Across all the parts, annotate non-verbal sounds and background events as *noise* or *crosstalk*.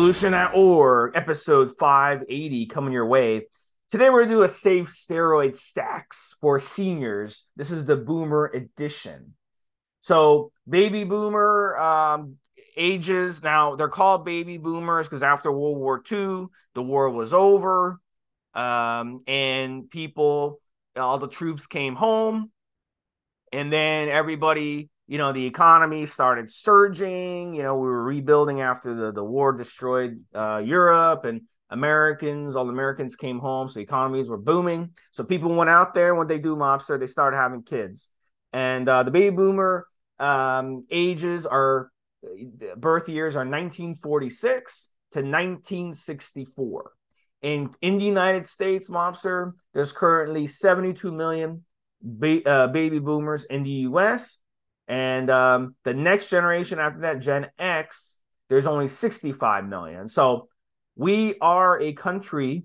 Evolutionary.org, episode 580 coming your way. Today we're going to do a safe steroid stacks for seniors. This is the boomer edition. So, baby boomer um, ages now, they're called baby boomers because after World War II, the war was over um, and people, all the troops came home. And then everybody you know, the economy started surging. You know, we were rebuilding after the, the war destroyed uh, Europe and Americans, all the Americans came home. So economies were booming. So people went out there. When they Da Mobster, they started having kids. And uh, the baby boomer um, ages are birth years are 1946 to 1964. In, in the United States, mobster, there's currently 72 million ba- uh, baby boomers in the US and um, the next generation after that, Gen X, there's only 65 million. So we are a country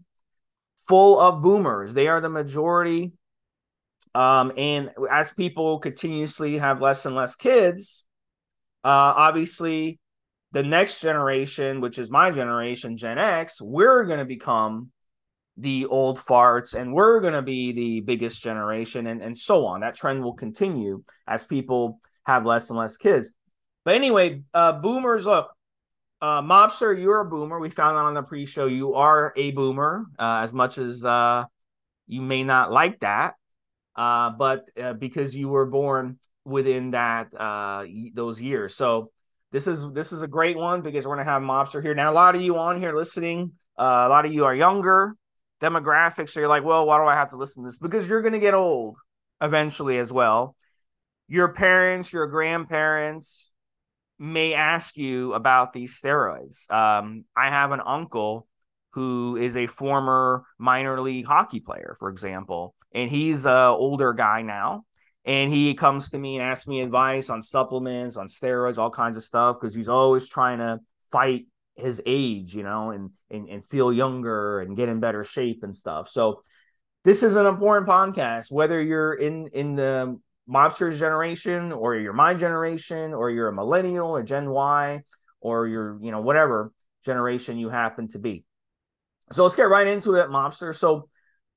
full of boomers. They are the majority. Um, and as people continuously have less and less kids, uh, obviously the next generation, which is my generation, Gen X, we're going to become the old farts and we're going to be the biggest generation and, and so on. That trend will continue as people have less and less kids. But anyway, uh, boomers, look, uh, Mobster, you're a boomer. We found out on the pre-show you are a boomer, uh, as much as uh, you may not like that, uh, but uh, because you were born within that uh, those years. So this is this is a great one because we're gonna have Mobster here now. A lot of you on here listening, uh, a lot of you are younger demographics. So you're like, well, why do I have to listen to this? Because you're gonna get old eventually as well your parents, your grandparents may ask you about these steroids. Um, I have an uncle who is a former minor league hockey player, for example, and he's a older guy now. And he comes to me and asks me advice on supplements, on steroids, all kinds of stuff, because he's always trying to fight his age, you know, and, and and feel younger and get in better shape and stuff. So this is an important podcast, whether you're in in the mobster's generation or you're my generation or you're a millennial or gen y or you're you know whatever generation you happen to be. So let's get right into it mobster. So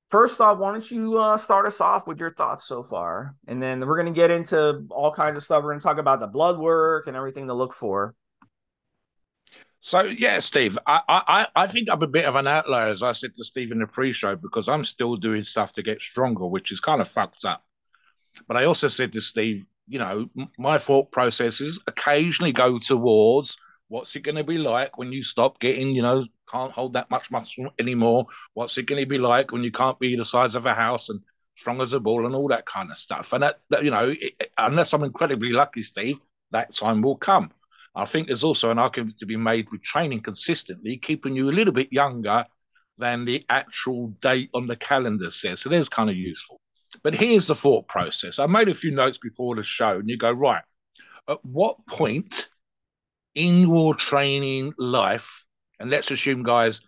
first off why don't you uh, start us off with your thoughts so far? And then we're going to get into all kinds of stuff. We're going to talk about the blood work and everything to look for. So yeah, Steve, I, I I think I'm a bit of an outlier, as I said to Steve in the pre-show, because I'm still doing stuff to get stronger, which is kind of fucked up. But I also said to Steve, you know, my thought processes occasionally go towards what's it going to be like when you stop getting, you know, can't hold that much muscle anymore? What's it going to be like when you can't be the size of a house and strong as a ball and all that kind of stuff? And that, that you know, it, unless I'm incredibly lucky, Steve, that time will come. I think there's also an argument to be made with training consistently, keeping you a little bit younger than the actual date on the calendar says. So there's kind of useful. But here's the thought process. I made a few notes before the show, and you go, right, at what point in your training life, and let's assume, guys,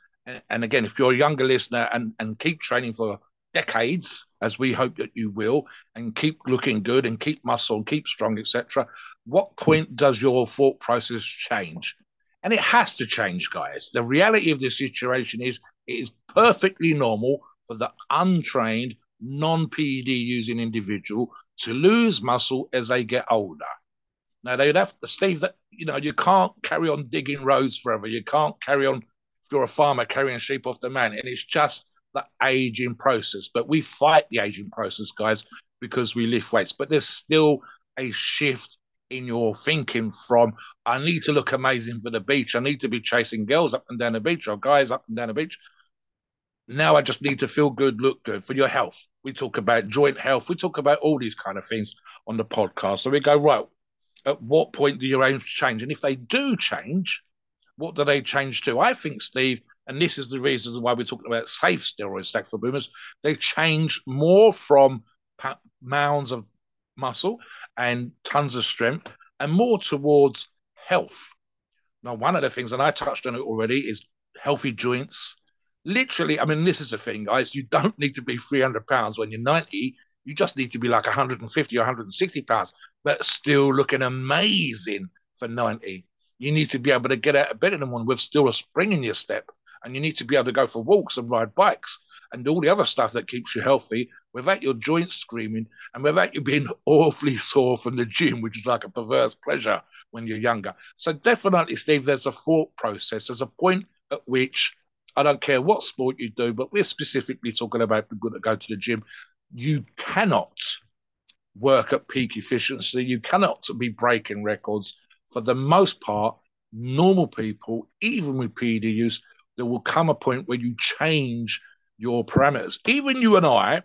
and again, if you're a younger listener and, and keep training for decades, as we hope that you will, and keep looking good and keep muscle and keep strong, etc., what point does your thought process change? And it has to change, guys. The reality of this situation is it is perfectly normal for the untrained non PED using individual to lose muscle as they get older. Now they'd have to, Steve, that you know, you can't carry on digging roads forever. You can't carry on if you're a farmer carrying sheep off the man. And it's just the aging process. But we fight the aging process, guys, because we lift weights. But there's still a shift in your thinking from I need to look amazing for the beach. I need to be chasing girls up and down the beach or guys up and down the beach now I just need to feel good, look good for your health. We talk about joint health. We talk about all these kind of things on the podcast. So we go, right, at what point do your aims change? And if they do change, what do they change to? I think, Steve, and this is the reason why we're talking about safe steroid stack for boomers, they change more from mounds of muscle and tons of strength and more towards health. Now, one of the things, and I touched on it already, is healthy joints, literally, I mean, this is the thing, guys. You don't need to be 300 pounds when you're 90. You just need to be like 150 or 160 pounds, but still looking amazing for 90. You need to be able to get out of bed in the morning with still a spring in your step. And you need to be able to go for walks and ride bikes and all the other stuff that keeps you healthy without your joints screaming and without you being *laughs* awfully sore from the gym, which is like a perverse pleasure when you're younger. So definitely, Steve, there's a thought process. There's a point at which I don't care what sport you do, but we're specifically talking about people that go to the gym. You cannot work at peak efficiency. You cannot be breaking records. For the most part, normal people, even with PED use, there will come a point where you change your parameters. Even you and I,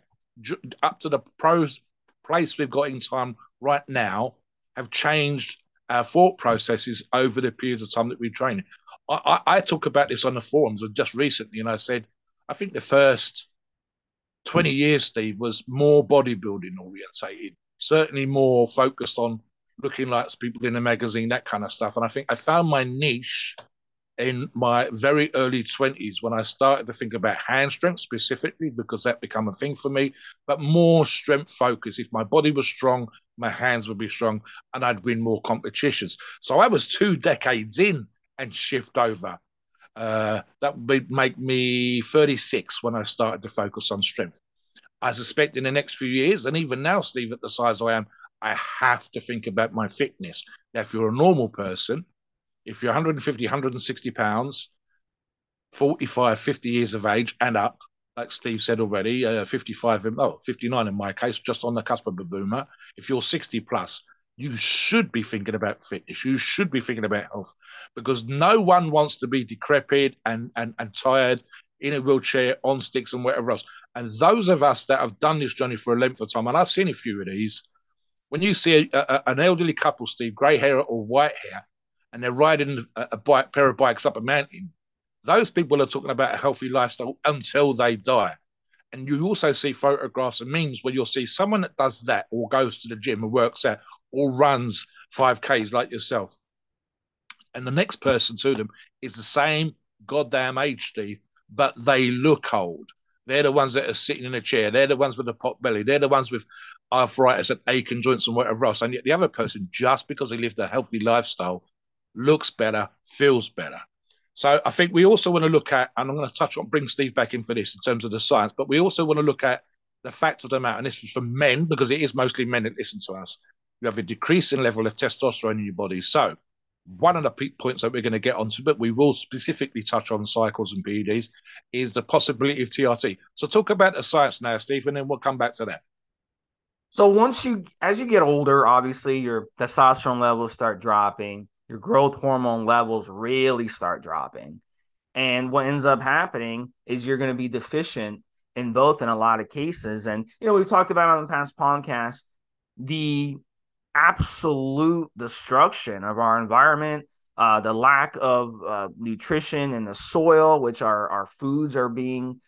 up to the pros place we've got in time right now, have changed our thought processes over the periods of time that we train. I, I, I talk about this on the forums just recently, and I said, I think the first 20 years, Steve, was more bodybuilding orientated, certainly more focused on looking like people in a magazine, that kind of stuff. And I think I found my niche in my very early 20s when I started to think about hand strength specifically, because that became a thing for me, but more strength focus. If my body was strong, my hands would be strong and I'd win more competitions. So I was two decades in and shift over. Uh, that would make me 36 when I started to focus on strength. I suspect in the next few years, and even now, Steve, at the size I am, I have to think about my fitness. Now, if you're a normal person, if you're 150, 160 pounds, 45, 50 years of age and up, like Steve said already, uh, 55, oh, 59 in my case, just on the cusp of a boomer. If you're 60 plus, you should be thinking about fitness. You should be thinking about health because no one wants to be decrepit and, and, and tired in a wheelchair, on sticks, and whatever else. And those of us that have done this journey for a length of time, and I've seen a few of these, when you see a, a, an elderly couple, Steve, grey hair or white hair, and they're riding a, a bike, pair of bikes up a mountain, those people are talking about a healthy lifestyle until they die. And you also see photographs and memes where you'll see someone that does that or goes to the gym and works out or runs 5Ks like yourself. And the next person to them is the same goddamn age, Steve, but they look old. They're the ones that are sitting in a chair. They're the ones with the pot belly. They're the ones with arthritis and aching joints and whatever else. And yet the other person, just because they lived a healthy lifestyle, looks better, feels better. So I think we also want to look at, and I'm going to touch on, bring Steve back in for this in terms of the science, but we also want to look at the fact of the matter, and this is for men because it is mostly men that listen to us. You have a decreasing level of testosterone in your body. So one of the points that we're going to get onto, but we will specifically touch on cycles and PEDs, is the possibility of TRT. So talk about the science now, Steve, and then we'll come back to that. So once you, as you get older, obviously your testosterone levels start dropping your growth hormone levels really start dropping. And what ends up happening is you're going to be deficient in both in a lot of cases. And, you know, we've talked about on the past podcast the absolute destruction of our environment, uh, the lack of uh, nutrition in the soil, which our, our foods are being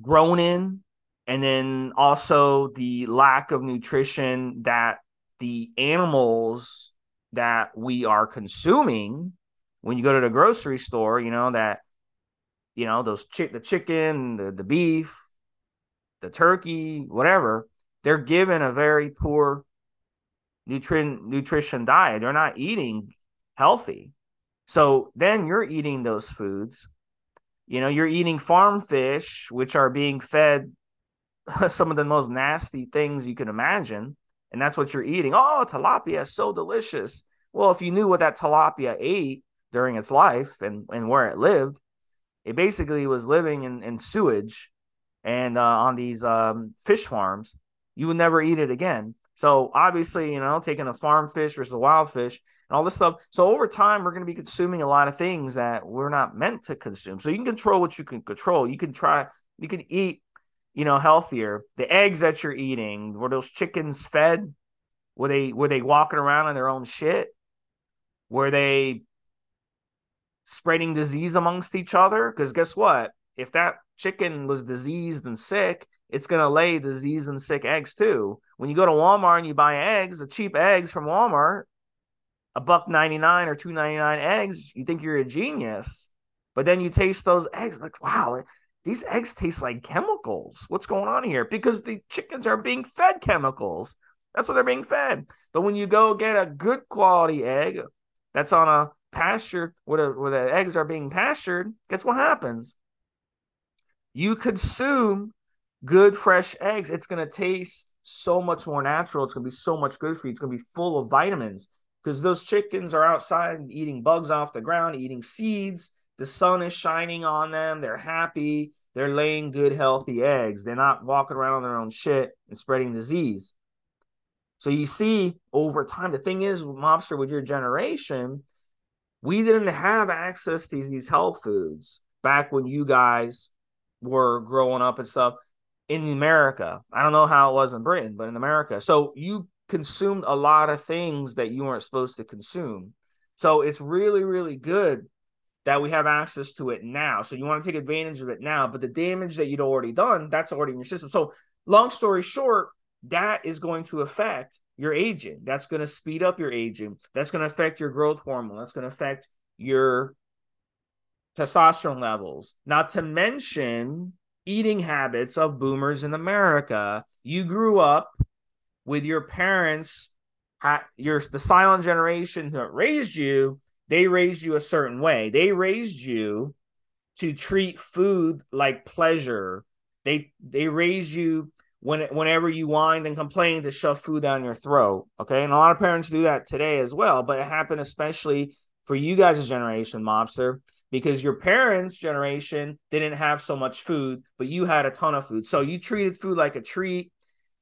grown in. And then also the lack of nutrition that the animals that we are consuming when you go to the grocery store, you know, that, you know, those chick, the chicken, the, the beef, the turkey, whatever, they're given a very poor nutrient nutrition diet. They're not eating healthy. So then you're eating those foods. You know, you're eating farm fish, which are being fed *laughs* some of the most nasty things you can imagine and that's what you're eating. Oh, tilapia is so delicious. Well, if you knew what that tilapia ate during its life and, and where it lived, it basically was living in, in sewage and uh, on these um, fish farms. You would never eat it again. So obviously, you know, taking a farm fish versus a wild fish and all this stuff. So over time, we're going to be consuming a lot of things that we're not meant to consume. So you can control what you can control. You can try, you can eat you know, healthier. The eggs that you're eating, were those chickens fed? Were they were they walking around on their own shit? Were they spreading disease amongst each other? Because guess what? If that chicken was diseased and sick, it's gonna lay diseased and sick eggs too. When you go to Walmart and you buy eggs, the cheap eggs from Walmart, a buck ninety nine or two ninety nine eggs, you think you're a genius. But then you taste those eggs, like wow, these eggs taste like chemicals. What's going on here? Because the chickens are being fed chemicals. That's what they're being fed. But when you go get a good quality egg, that's on a pasture where the, where the eggs are being pastured, guess what happens? You consume good fresh eggs. It's going to taste so much more natural. It's going to be so much good for you. It's going to be full of vitamins because those chickens are outside eating bugs off the ground, eating seeds. The sun is shining on them. They're happy. They're laying good, healthy eggs. They're not walking around on their own shit and spreading disease. So you see over time, the thing is, mobster, with your generation, we didn't have access to these health foods back when you guys were growing up and stuff in America. I don't know how it was in Britain, but in America. So you consumed a lot of things that you weren't supposed to consume. So it's really, really good that we have access to it now. So you want to take advantage of it now, but the damage that you'd already done, that's already in your system. So long story short, that is going to affect your aging. That's going to speed up your aging. That's going to affect your growth hormone. That's going to affect your testosterone levels. Not to mention eating habits of boomers in America. You grew up with your parents, your the silent generation that raised you they raised you a certain way. They raised you to treat food like pleasure. They they raise you when whenever you whine and complain to shove food down your throat. Okay, and a lot of parents do that today as well. But it happened especially for you guys' generation, mobster, because your parents' generation didn't have so much food, but you had a ton of food. So you treated food like a treat,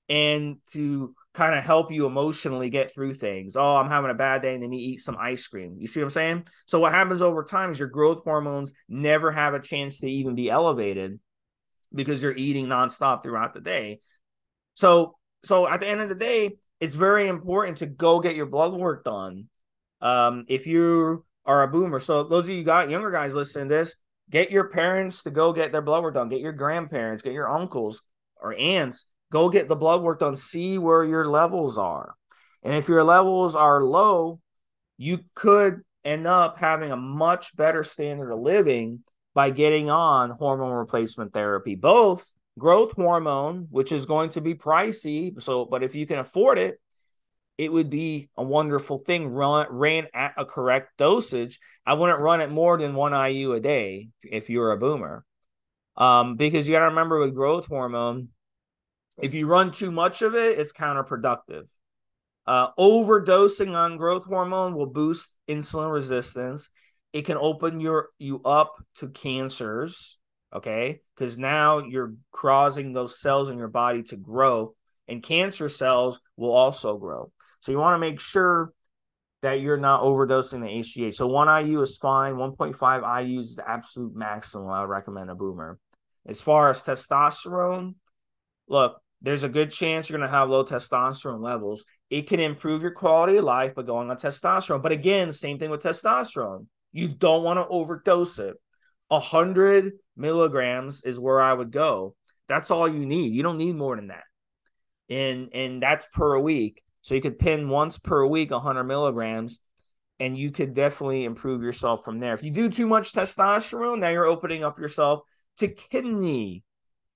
and to kind of help you emotionally get through things. Oh, I'm having a bad day, and then you eat some ice cream. You see what I'm saying? So what happens over time is your growth hormones never have a chance to even be elevated because you're eating nonstop throughout the day. So so at the end of the day, it's very important to go get your blood work done. Um, if you are a boomer, so those of you got younger guys listening to this, get your parents to go get their blood work done. Get your grandparents, get your uncles or aunts Go get the blood work done. See where your levels are. And if your levels are low, you could end up having a much better standard of living by getting on hormone replacement therapy, both growth hormone, which is going to be pricey. So, but if you can afford it, it would be a wonderful thing run, ran at a correct dosage. I wouldn't run it more than one IU a day if you're a boomer. Um, because you got to remember with growth hormone, if you run too much of it, it's counterproductive. Uh, overdosing on growth hormone will boost insulin resistance. It can open your you up to cancers, okay? Because now you're causing those cells in your body to grow, and cancer cells will also grow. So you want to make sure that you're not overdosing the HGH. So one IU is fine. 1.5 IU is the absolute maximum I would recommend a boomer. As far as testosterone, look, there's a good chance you're going to have low testosterone levels. It can improve your quality of life by going on testosterone. But again, same thing with testosterone. You don't want to overdose it. A hundred milligrams is where I would go. That's all you need. You don't need more than that. And and that's per week. So you could pin once per week 100 milligrams, and you could definitely improve yourself from there. If you do too much testosterone, now you're opening up yourself to kidney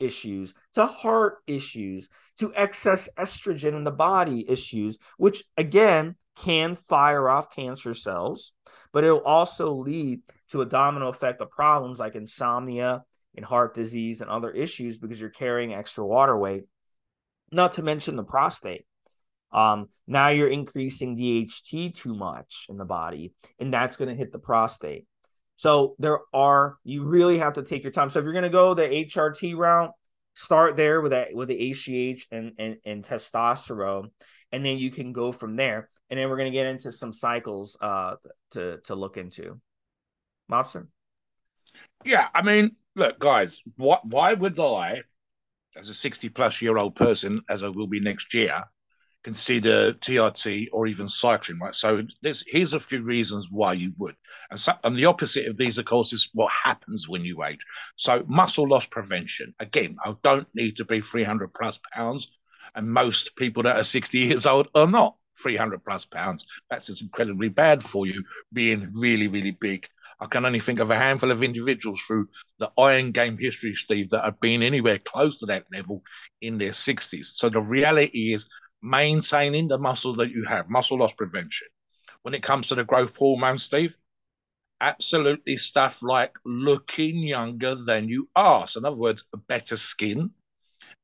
issues, to heart issues, to excess estrogen in the body issues, which again can fire off cancer cells, but it'll also lead to a domino effect of problems like insomnia and heart disease and other issues because you're carrying extra water weight. Not to mention the prostate. Um, now you're increasing DHT too much in the body, and that's going to hit the prostate. So there are you really have to take your time. So if you're gonna go the HRT route, start there with that with the HGH and, and and testosterone, and then you can go from there. And then we're gonna get into some cycles uh to to look into. Mobster? Yeah, I mean, look, guys, what why would I, as a 60 plus year old person, as I will be next year, consider TRT or even cycling, right? So here's a few reasons why you would. And, so, and the opposite of these, of course, is what happens when you age. So muscle loss prevention. Again, I don't need to be 300 plus pounds. And most people that are 60 years old are not 300 plus pounds. That's just incredibly bad for you, being really, really big. I can only think of a handful of individuals through the Iron Game history, Steve, that have been anywhere close to that level in their 60s. So the reality is maintaining the muscle that you have, muscle loss prevention. when it comes to the growth hormone, Steve? Absolutely stuff like looking younger than you are. So, in other words, better skin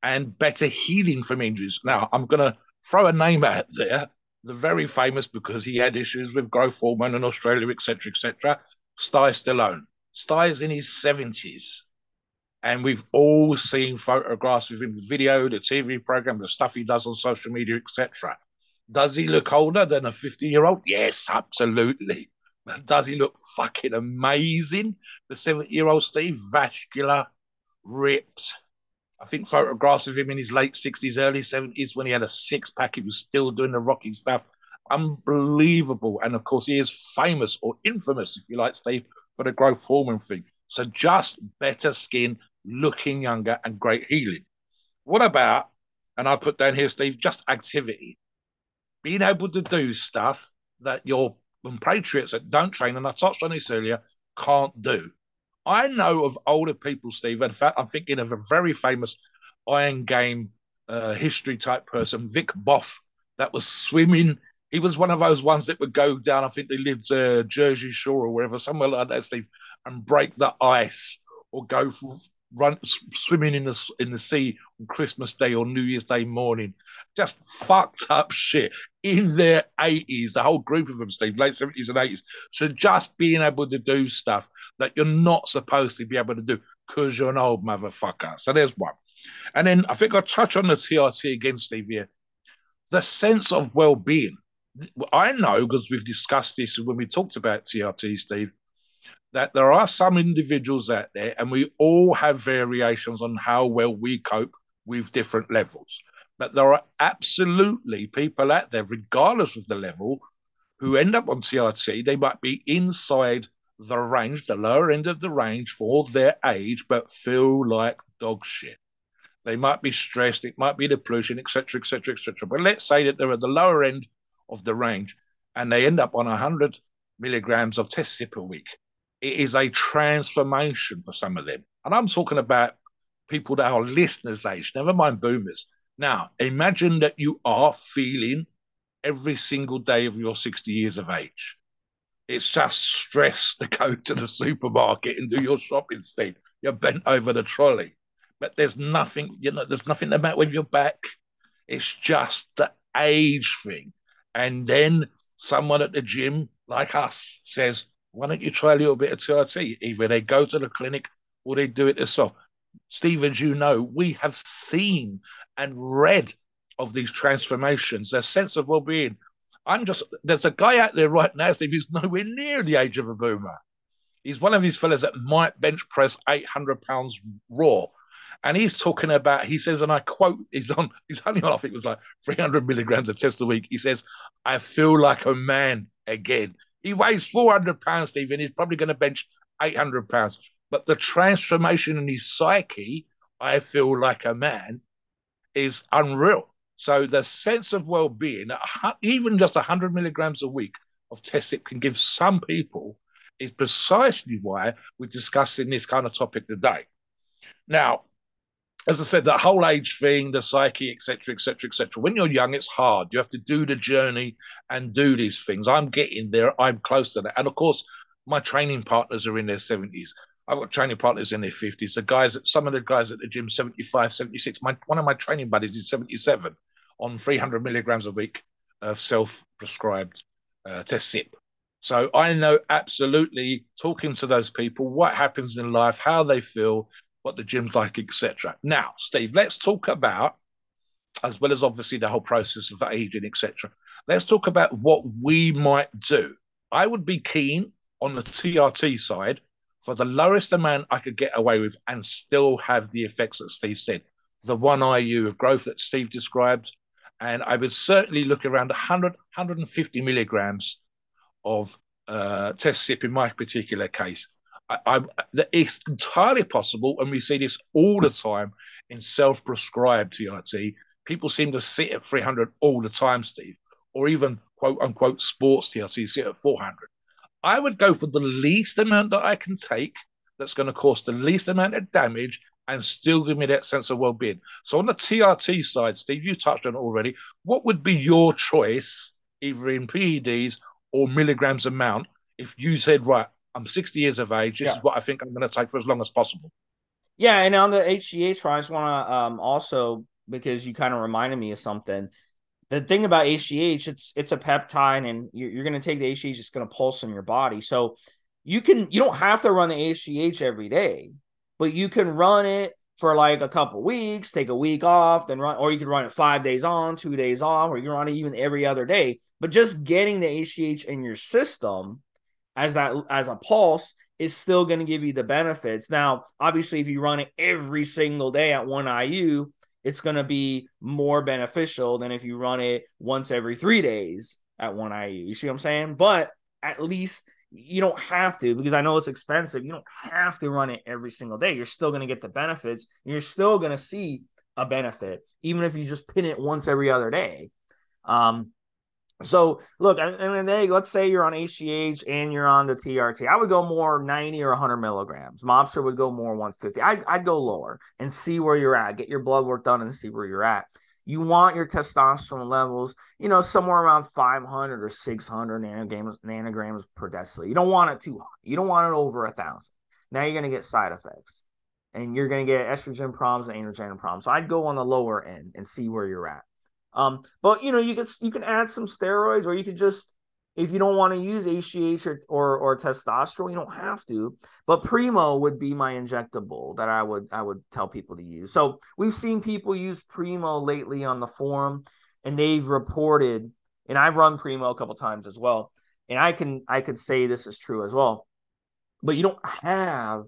and better healing from injuries. Now, I'm going to throw a name out there. The very famous because he had issues with growth hormone in Australia, etc., etc. Sly Stallone. Sly's in his 70s. And we've all seen photographs of him, video, the TV program, the stuff he does on social media, etc. Does he look older than a 50 year old? Yes, absolutely. Does he look fucking amazing? The 70 year old Steve, vascular, ripped. I think photographs of him in his late 60s, early 70s when he had a six pack, he was still doing the rocky stuff. Unbelievable. And of course, he is famous or infamous, if you like, Steve, for the growth hormone thing. So just better skin, looking younger, and great healing. What about, and I put down here, Steve, just activity being able to do stuff that your compatriots that don't train, and I touched on this earlier, can't do. I know of older people, Steve. In fact, I'm thinking of a very famous Iron Game uh, history type person, Vic Boff, that was swimming. He was one of those ones that would go down. I think they lived uh, Jersey Shore or wherever, somewhere like that, Steve, and break the ice or go for, run swimming in the in the sea on Christmas Day or New Year's Day morning. Just fucked up shit in their 80s, the whole group of them, Steve, late 70s and 80s. So just being able to do stuff that you're not supposed to be able to do because you're an old motherfucker. So there's one. And then I think I'll touch on the TRT again, Steve, here. The sense of well being. I know because we've discussed this when we talked about TRT, Steve, that there are some individuals out there, and we all have variations on how well we cope with different levels. But there are absolutely people out there, regardless of the level, who end up on TRT. They might be inside the range, the lower end of the range for their age, but feel like dog shit. They might be stressed, it might be pollution, etc., etc., etc. But let's say that they're at the lower end of the range and they end up on 100 milligrams of test cyp a week it is a transformation for some of them. And I'm talking about people that are listeners' age, never mind boomers. Now, imagine that you are feeling every single day of your 60 years of age. It's just stress to go *laughs* to the supermarket and do your shopping, Steve. You're bent over the trolley. But there's nothing, you know, there's nothing to about with your back. It's just the age thing. And then someone at the gym, like us, says, why don't you try a little bit of TRT? Either they go to the clinic or they do it themselves. Steve, as you know, we have seen and read of these transformations, their sense of well being. I'm just, there's a guy out there right now, Steve, who's *laughs* nowhere near the age of a boomer. He's one of these fellas that might bench press 800 pounds raw. And he's talking about, he says, and I quote, he's on, *laughs* he's only on, I think it was like 300 milligrams of test a week. He says, I feel like a man again. He weighs 400 pounds, Stephen. He's probably going to bench 800 pounds. But the transformation in his psyche, I feel like a man, is unreal. So the sense of well-being, even just 100 milligrams a week of test cyp can give some people is precisely why we're discussing this kind of topic today. Now, as I said, that whole age thing, the psyche, etc., etc., etc. When you're young, it's hard. You have to do the journey and do these things. I'm getting there. I'm close to that. And of course, my training partners are in their 70s. I've got training partners in their 50s. The guys, some of the guys at the gym, 75, 76. My, one of my training buddies is 77 on 300 milligrams a week of self-prescribed uh, test cyp. So I know absolutely talking to those people, what happens in life, how they feel, what the gym's like, etc. Now, Steve, let's talk about, as well as obviously the whole process of aging, etc. Let's talk about what we might do. I would be keen on the TRT side for the lowest amount I could get away with and still have the effects that Steve said. The one IU of growth that Steve described. And I would certainly look around 100, 150 milligrams of uh, test cyp in my particular case. I, it's entirely possible, and we see this all the time in self-prescribed TRT. People seem to sit at 300 all the time, Steve, or even quote unquote sports TRT sit at 400. I would go for the least amount that I can take that's going to cause the least amount of damage and still give me that sense of well-being. So on the TRT side, Steve, you touched on it already. What would be your choice, either in PEDs or milligrams amount if you said, right, I'm 60 years of age, this yeah. is what I think I'm going to take for as long as possible. Yeah, and on the HGH front, I just want to um, also because you kind of reminded me of something. The thing about HGH, it's it's a peptide, and you're, you're going to take the HGH, it's going to pulse in your body. So you can you don't have to run the HGH every day, but you can run it for like a couple weeks, take a week off, then run, or you can run it five days on, two days off, or you can run it even every other day. But just getting the HGH in your system as that as a pulse is still going to give you the benefits. Now, obviously, if you run it every single day at one IU, it's going to be more beneficial than if you run it once every three days at one IU. You see what I'm saying? But at least you don't have to because I know it's expensive. You don't have to run it every single day. You're still going to get the benefits. You're still going to see a benefit, even if you just pin it once every other day. Um, so look, and then day, let's say you're on HGH and you're on the TRT. I would go more 90 or 100 milligrams. Mobster would go more 150. I'd, I'd go lower and see where you're at. Get your blood work done and see where you're at. You want your testosterone levels, you know, somewhere around 500 or 600 nanograms, nanograms per deciliter. You don't want it too high. You don't want it over a thousand. Now you're going to get side effects and you're going to get estrogen problems and androgen problems. So I'd go on the lower end and see where you're at. Um, but you know, you can you can add some steroids, or you could just if you don't want to use HGH or, or, or testosterone, you don't have to. But Primo would be my injectable that I would I would tell people to use. So we've seen people use Primo lately on the forum, and they've reported, and I've run Primo a couple times as well, and I can I could say this is true as well. But you don't have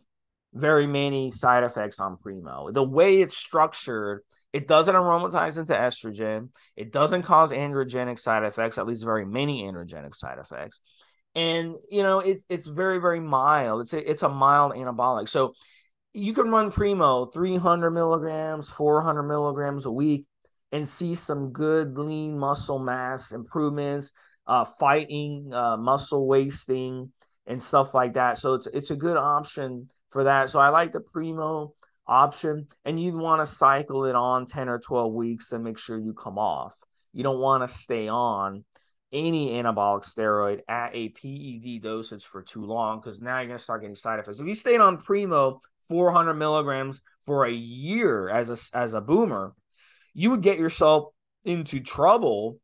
very many side effects on Primo. The way it's structured it doesn't aromatize into estrogen. It doesn't cause androgenic side effects, at least very many androgenic side effects. And you know, it, it's very, very mild. It's a, it's a mild anabolic. So you can run Primo 300 milligrams, 400 milligrams a week, and see some good lean muscle mass improvements, uh, fighting uh, muscle wasting, and stuff like that. So it's it's a good option for that. So I like the Primo option and you want to cycle it on 10 or 12 weeks and make sure you come off. You don't want to stay on any anabolic steroid at a PED dosage for too long because now you're going to start getting side effects. If you stayed on Primo 400 milligrams for a year as a, as a boomer, you would get yourself into trouble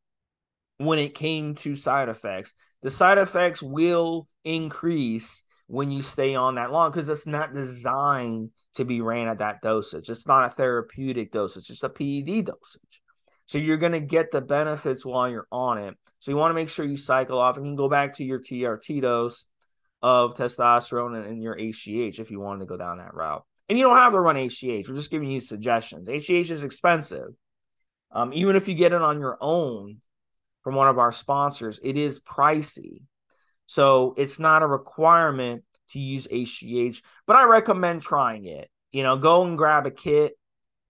when it came to side effects. The side effects will increase when you stay on that long because it's not designed to be ran at that dosage. It's not a therapeutic dosage, it's a PED dosage. So you're going to get the benefits while you're on it. So you want to make sure you cycle off and you can go back to your TRT dose of testosterone and, and your HGH if you wanted to go down that route. And you don't have to run HGH. We're just giving you suggestions. HGH is expensive. Um, even if you get it on your own from one of our sponsors, it is pricey. So it's not a requirement to use HGH, but I recommend trying it. You know, go and grab a kit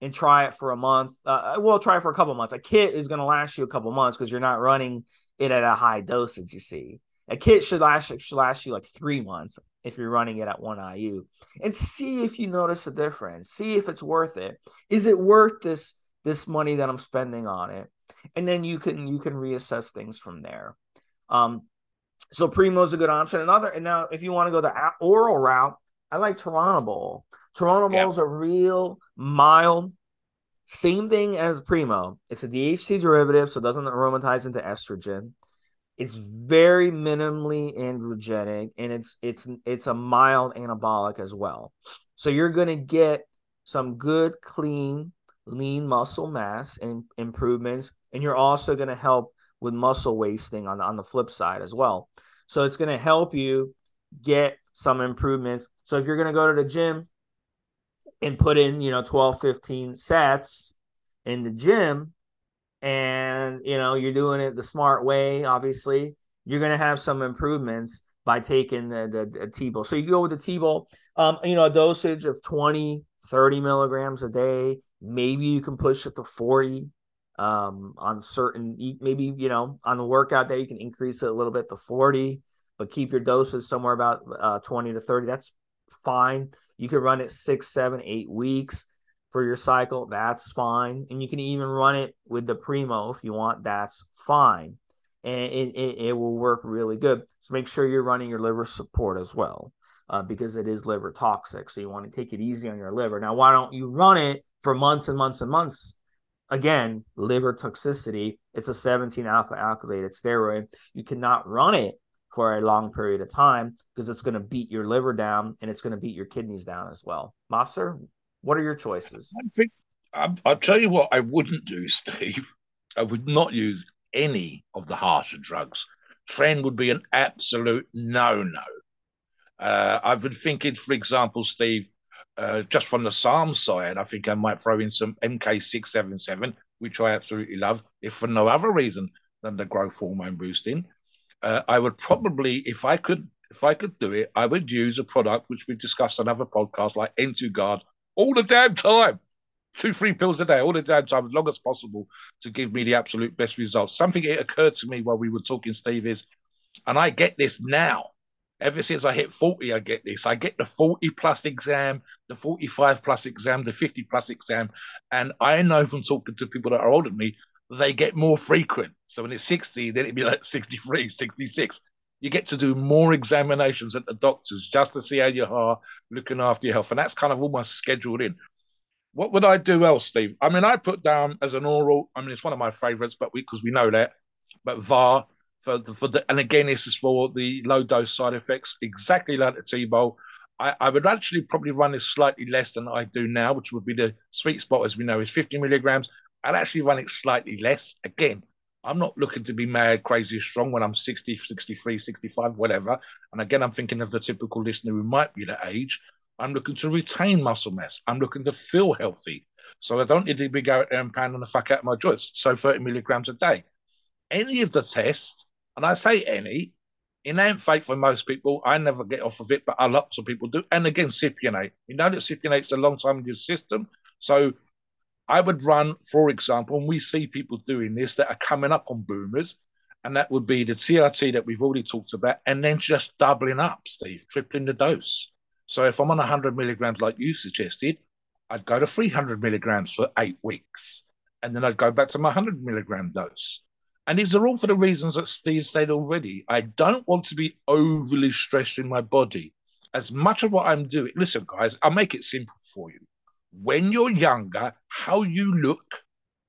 and try it for a month. Uh, uh well, try it for a couple months. A kit is going to last you a couple months because you're not running it at a high dosage. You see, a kit should last should last you like three months if you're running it at one IU, and see if you notice a difference. See if it's worth it. Is it worth this this money that I'm spending on it? And then you can you can reassess things from there. Um, so Primo is a good option. Another, and now if you want to go the oral route, I like Turinabol. Toronto yep. is a real mild, same thing as Primo. It's a DHT derivative, so it doesn't aromatize into estrogen. It's very minimally androgenic, and it's it's it's a mild anabolic as well. So you're gonna get some good, clean, lean muscle mass and improvements, and you're also gonna help with muscle wasting on, on the flip side as well. So it's going to help you get some improvements. So if you're going to go to the gym and put in, you know, 12, 15 sets in the gym and, you know, you're doing it the smart way, obviously, you're going to have some improvements by taking the, the, the T-Bol. So you go with the T-Bol, um, you know, a dosage of 20, 30 milligrams a day. Maybe you can push it to 40 um, on certain, maybe, you know, on the workout day, you can increase it a little bit to 40, but keep your doses somewhere about uh, 20 to 30. That's fine. You can run it six, seven, eight weeks for your cycle. That's fine. And you can even run it with the Primo if you want. That's fine. and it, it, it will work really good. So make sure you're running your liver support as well. Uh, because it is liver toxic. So you want to take it easy on your liver. Now, why don't you run it for months and months and months? Again, liver toxicity. It's a 17 alpha alkylated steroid. You cannot run it for a long period of time because it's going to beat your liver down and it's going to beat your kidneys down as well. Mobster, what are your choices? I think I'll tell you what I wouldn't do, *laughs* Steve. I would not use any of the harsher drugs. Tren would be an absolute no-no. Uh, I've been thinking, for example, Steve, uh, just from the SARM side, I think I might throw in some MK677, which I absolutely love, if for no other reason than the growth hormone boosting uh, I would probably, if I could, if I could do it, I would use a product which we discussed on other podcasts like N2Guard all the damn time. Two, three pills a day, all the damn time, as long as possible, to give me the absolute best results. Something it occurred to me while we were talking, Steve, is, and I get this now. Ever since I hit 40, I get this. I get the 40 plus exam, the 45 plus exam, the 50 plus exam. And I know from talking to people that are older than me, they get more frequent. So when it's 60, then it'd be like *laughs* 63, 66. You get to do more examinations at the doctors just to see how you are looking after your health. And that's kind of almost scheduled in. What would I do else, Steve? I mean, I put down as an oral, I mean, it's one of my favorites, but because we, we know that, but VAR for the, for the, and again, this is for the low dose side effects, exactly like the T-Bol. I, I, would actually probably run this slightly less than I do now, which would be the sweet spot, as we know, is 50 milligrams. I'd actually run it slightly less. Again, I'm not looking to be mad, crazy strong when I'm 60, 63, 65, whatever. And again, I'm thinking of the typical listener who might be that age. I'm looking to retain muscle mass. I'm looking to feel healthy. So I don't need to be going there and pounding the fuck out of my joints. So 30 milligrams a day. Any of the tests, and I say any, enanthate for most people. I never get off of it, but a lot of people do. And again, cypionate. You know that cypionate's a long time in your system. So I would run, for example, and we see people doing this that are coming up on boomers, and that would be the TRT that we've already talked about, and then just doubling up, Steve, tripling the dose. So if I'm on 100 milligrams, like you suggested, I'd go to 300 milligrams for eight weeks, and then I'd go back to my 100 milligram dose. And these are all for the reasons that Steve said already. I don't want to be overly stressing my body. As much of what I'm doing, listen, guys, I'll make it simple for you when you're younger, how you look,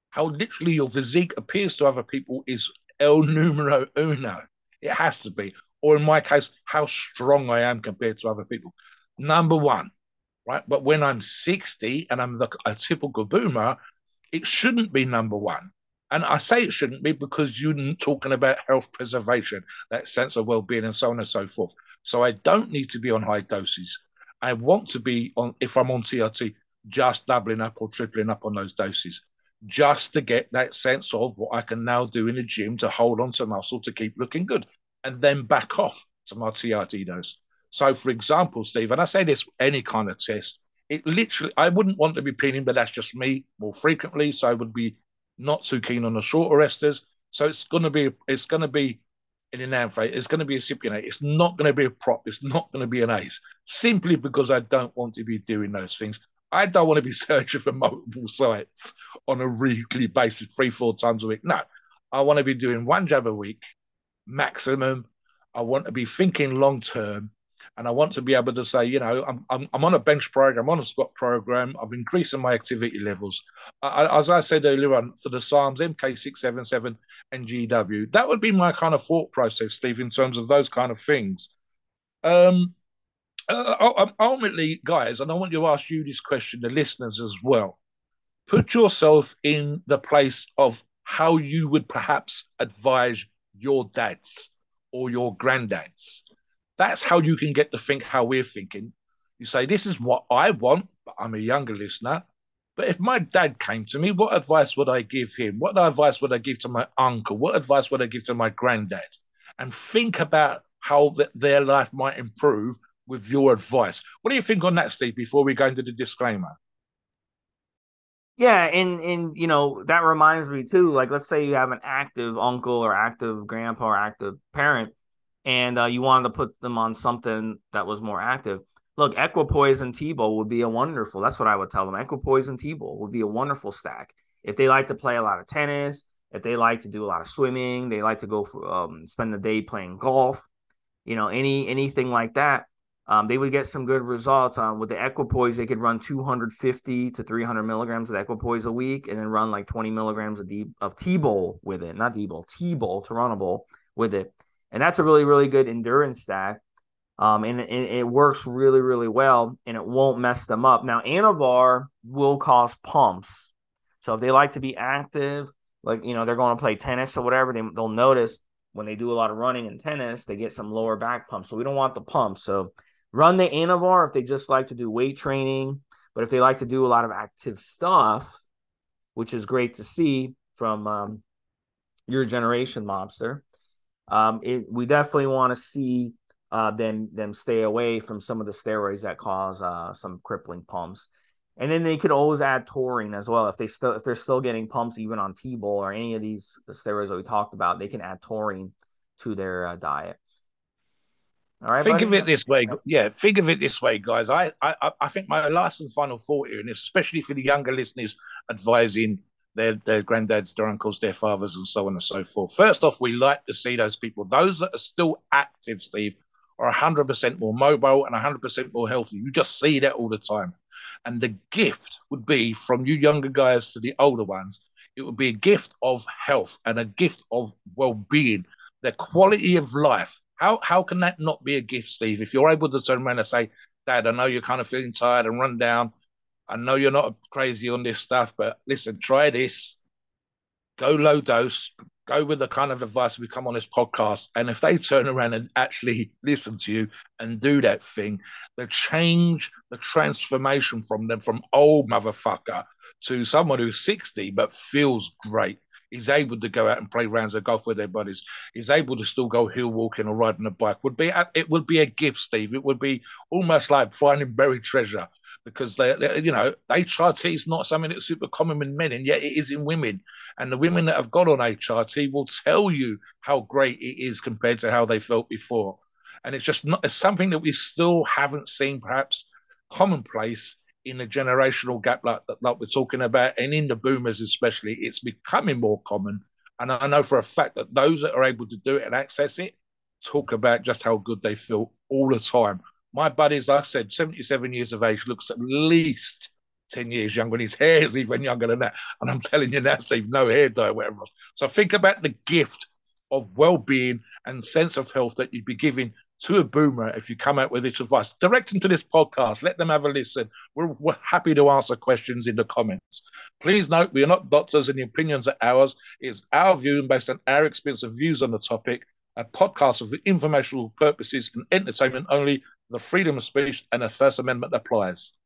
how literally your physique appears to other people is el numero uno. It has to be. Or in my case, how strong I am compared to other people. Number one, right? But when I'm 60 and I'm the, a typical boomer, it shouldn't be number one. And I say it shouldn't be because you're talking about health preservation, that sense of well being, and so on and so forth. So I don't need to be on high doses. I want to be on, if I'm on TRT, just doubling up or tripling up on those doses just to get that sense of what I can now do in the gym to hold on to muscle to keep looking good and then back off to my TRT dose. So, for example, Steve, and I say this any kind of test, it literally, I wouldn't want to be peeling, but that's just me more frequently. So I would be not too keen on the shorter esters. So it's going to be, it's going to be enanthate, it's going to be a cypionate. It's not going to be a prop. It's not going to be an ace, simply because I don't want to be doing those things. I don't want to be *laughs* searching for multiple sites on a weekly basis, three, four times a week. No, I want to be doing one jab a week, maximum. I want to be thinking long term. And I want to be able to say, you know, I'm, I'm, I'm on a bench program, I'm on a squat program, I've increased my activity levels. I, as I said earlier on, for the SARMs, MK677 and GW, that would be my kind of thought process, Steve, in terms of those kind of things. Um, uh, uh um, ultimately, guys, and I want to ask you this question, the listeners as well. Put yourself in the place of how you would perhaps advise your dads or your granddads. That's how you can get to think how we're thinking. You say, This is what I want, but I'm a younger listener. But if my dad came to me, what advice would I give him? What advice would I give to my uncle? What advice would I give to my granddad? And think about how th- their life might improve with your advice. What do you think on that, Steve, before we go into the disclaimer? Yeah, and and you know, that reminds me too, like let's say you have an active uncle or active grandpa or active parent, and uh, you wanted to put them on something that was more active. Look, Equipoise and T-Bol would be a wonderful. That's what I would tell them. Equipoise and T-Bol would be a wonderful stack if they like to play a lot of tennis, if they like to do a lot of swimming, they like to go for, um, spend the day playing golf, you know, any anything like that, um, they would get some good results. Um, with the equipoise, they could run 250 to 300 milligrams of equipoise a week, and then run like 20 milligrams of D, of T-bol with it, not D-bol, T-bol, Turinabol with it, and that's a really really good endurance stack. Um, and, it works really really well, and it won't mess them up. Now, Anavar will cause pumps, so if they like to be active, like you know they're going to play tennis or whatever, they, they'll notice when they do a lot of running and tennis, they get some lower back pumps. So we don't want the pumps. So run the Anavar if they just like to do weight training, but if they like to do a lot of active stuff, which is great to see from um, your generation mobster, um, it, we definitely want to see uh, them them stay away from some of the steroids that cause uh, some crippling pumps. And then they could always add taurine as well if they still if they're still getting pumps even on T-bol or any of these steroids that we talked about, they can add taurine to their uh, diet. All right. Think buddy? of it this way. Yeah, think of it this way, guys. I, I I think my last and final thought here, and especially for the younger listeners advising their their granddads, their uncles, their fathers, and so on and so forth. First off, we like to see those people, those that are still active, Steve, are 100% more mobile and 100% more healthy. You just see that all the time. And the gift would be from you younger guys to the older ones, it would be a gift of health and a gift of well being, the quality of life how how can that not be a gift, Steve? If you're able to turn around and say, Dad, I know you're kind of feeling tired and run down. I know you're not crazy on this stuff, but listen, try this. Go low dose. Go with the kind of advice we come on this podcast. And if they turn around and actually listen to you and do that thing, the change, the transformation from them from old motherfucker to someone who's 60 but feels great is able to go out and play rounds of golf with their buddies. is able to still go hill walking or riding a bike. Would be it would be a gift, Steve. It would be almost like finding buried treasure because they, they you know, HRT is not something that's super common in men, and yet it is in women. And the women that have got on HRT will tell you how great it is compared to how they felt before. And it's just not it's something that we still haven't seen, perhaps commonplace in a generational gap like like we're talking about, and in the boomers especially, it's becoming more common. And I know for a fact that those that are able to do it and access it talk about just how good they feel all the time. My buddies, I said, 77 years of age, looks at least 10 years younger, and his hair is even younger than that. And I'm telling you now, Steve, no hair dye, whatever else. So think about the gift of well-being and sense of health that you'd be giving to a boomer if you come out with this advice. Direct them to this podcast. Let them have a listen. We're, we're happy to answer questions in the comments. Please note we are not doctors and the opinions are ours. It's our view and based on our experience and views on the topic. A podcast for informational purposes and entertainment only. The freedom of speech and the First Amendment applies.